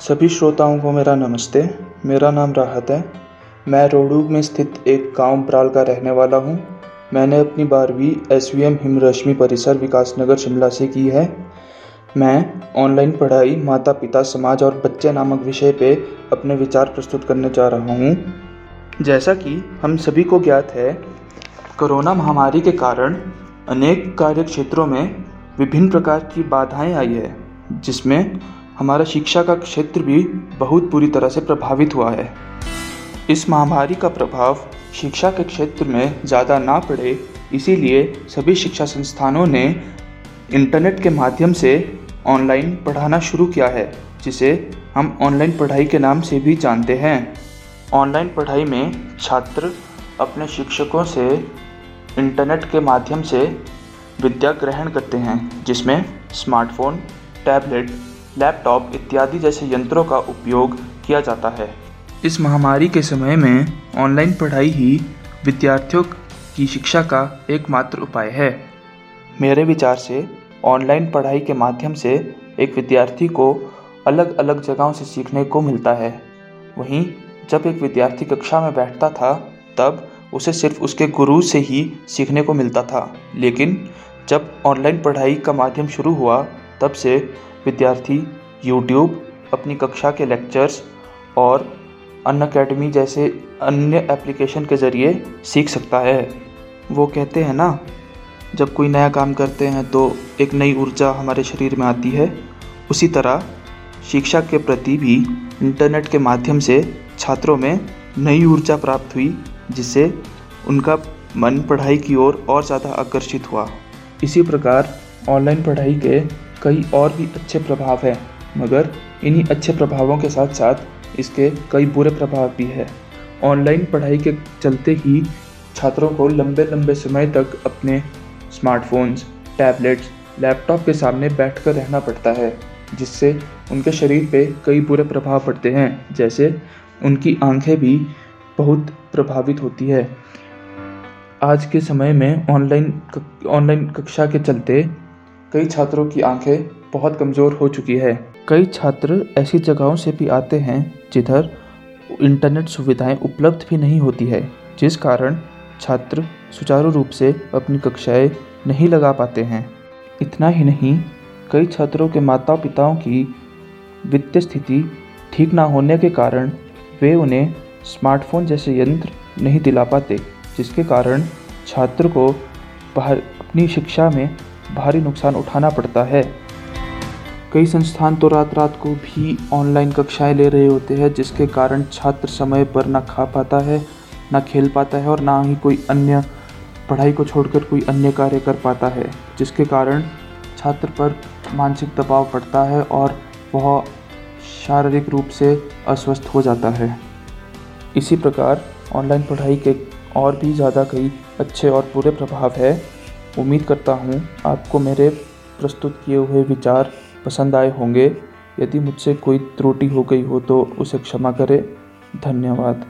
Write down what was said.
सभी श्रोताओं को मेरा नमस्ते। मेरा नाम राहत है। मैं रोहड़ू में स्थित एक गाँव ब्राल का रहने वाला हूँ। मैंने अपनी बारहवीं एस वी एम हिमरश्मि परिसर विकास नगर शिमला से की है। मैं ऑनलाइन पढ़ाई माता पिता समाज और बच्चे नामक विषय पे अपने विचार प्रस्तुत करने जा रहा हूँ। जैसा कि हम सभी को ज्ञात है, कोरोना महामारी के कारण अनेक कार्य क्षेत्रों में विभिन्न प्रकार की बाधाएँ आई है, जिसमें हमारा शिक्षा का क्षेत्र भी बहुत बुरी तरह से प्रभावित हुआ है। इस महामारी का प्रभाव शिक्षा के क्षेत्र में ज़्यादा ना पड़े, इसीलिए सभी शिक्षा संस्थानों ने इंटरनेट के माध्यम से ऑनलाइन पढ़ाना शुरू किया है, जिसे हम ऑनलाइन पढ़ाई के नाम से भी जानते हैं। ऑनलाइन पढ़ाई में छात्र अपने शिक्षकों से इंटरनेट के माध्यम से विद्या ग्रहण करते हैं, जिसमें स्मार्टफ़ोन, टैबलेट लैपटॉप इत्यादि जैसे यंत्रों का उपयोग किया जाता है। इस महामारी के समय में ऑनलाइन पढ़ाई ही विद्यार्थियों की शिक्षा का एकमात्र उपाय है। मेरे विचार से ऑनलाइन पढ़ाई के माध्यम से एक विद्यार्थी को अलग अलग जगहों से सीखने को मिलता है। वहीं जब एक विद्यार्थी कक्षा में बैठता था तब उसे सिर्फ़ उसके गुरु से ही सीखने को मिलता था। लेकिन जब ऑनलाइन पढ़ाई का माध्यम शुरू हुआ तब से विद्यार्थी यूट्यूब अपनी कक्षा के लेक्चर्स और अन अकेडमी जैसे अन्य एप्लीकेशन के ज़रिए सीख सकता है। वो कहते हैं ना, जब कोई नया काम करते हैं तो एक नई ऊर्जा हमारे शरीर में आती है। उसी तरह शिक्षा के प्रति भी इंटरनेट के माध्यम से छात्रों में नई ऊर्जा प्राप्त हुई, जिससे उनका मन पढ़ाई की ओर और और ज़्यादा आकर्षित हुआ। इसी प्रकार ऑनलाइन पढ़ाई के कई और भी अच्छे प्रभाव हैं, मगर इन्हीं अच्छे प्रभावों के साथ साथ इसके कई बुरे प्रभाव भी हैं। ऑनलाइन पढ़ाई के चलते ही छात्रों को लंबे लंबे समय तक अपने स्मार्टफोन्स, टैबलेट्स, लैपटॉप के सामने बैठकर रहना पड़ता है, जिससे उनके शरीर पे कई बुरे प्रभाव पड़ते हैं, जैसे उनकी आँखें भी बहुत प्रभावित होती है। आज के समय में ऑनलाइन ऑनलाइन कक्षा के चलते कई छात्रों की आँखें बहुत कमज़ोर हो चुकी है। कई छात्र ऐसी जगहों से भी आते हैं जिधर इंटरनेट सुविधाएँ उपलब्ध भी नहीं होती है, जिस कारण छात्र सुचारू रूप से अपनी कक्षाएँ नहीं लगा पाते हैं। इतना ही नहीं, कई छात्रों के माता पिताओं की वित्तीय स्थिति ठीक ना होने के कारण वे उन्हें स्मार्टफ़ोन जैसे यंत्र नहीं दिला पाते, जिसके कारण छात्र को बाहर अपनी शिक्षा में भारी नुकसान उठाना पड़ता है। कई संस्थान तो रात रात को भी ऑनलाइन कक्षाएँ ले रहे होते हैं, जिसके कारण छात्र समय पर ना खा पाता है, ना खेल पाता है और ना ही कोई अन्य पढ़ाई को छोड़कर कोई अन्य कार्य कर पाता है, जिसके कारण छात्र पर मानसिक दबाव पड़ता है और वह शारीरिक रूप से अस्वस्थ हो जाता है। इसी प्रकार ऑनलाइन पढ़ाई के और भी ज़्यादा कई अच्छे और बुरे प्रभाव है। उम्मीद करता हूँ आपको मेरे प्रस्तुत किए हुए विचार पसंद आए होंगे। यदि मुझसे कोई त्रुटि हो गई हो तो उसे क्षमा करें। धन्यवाद।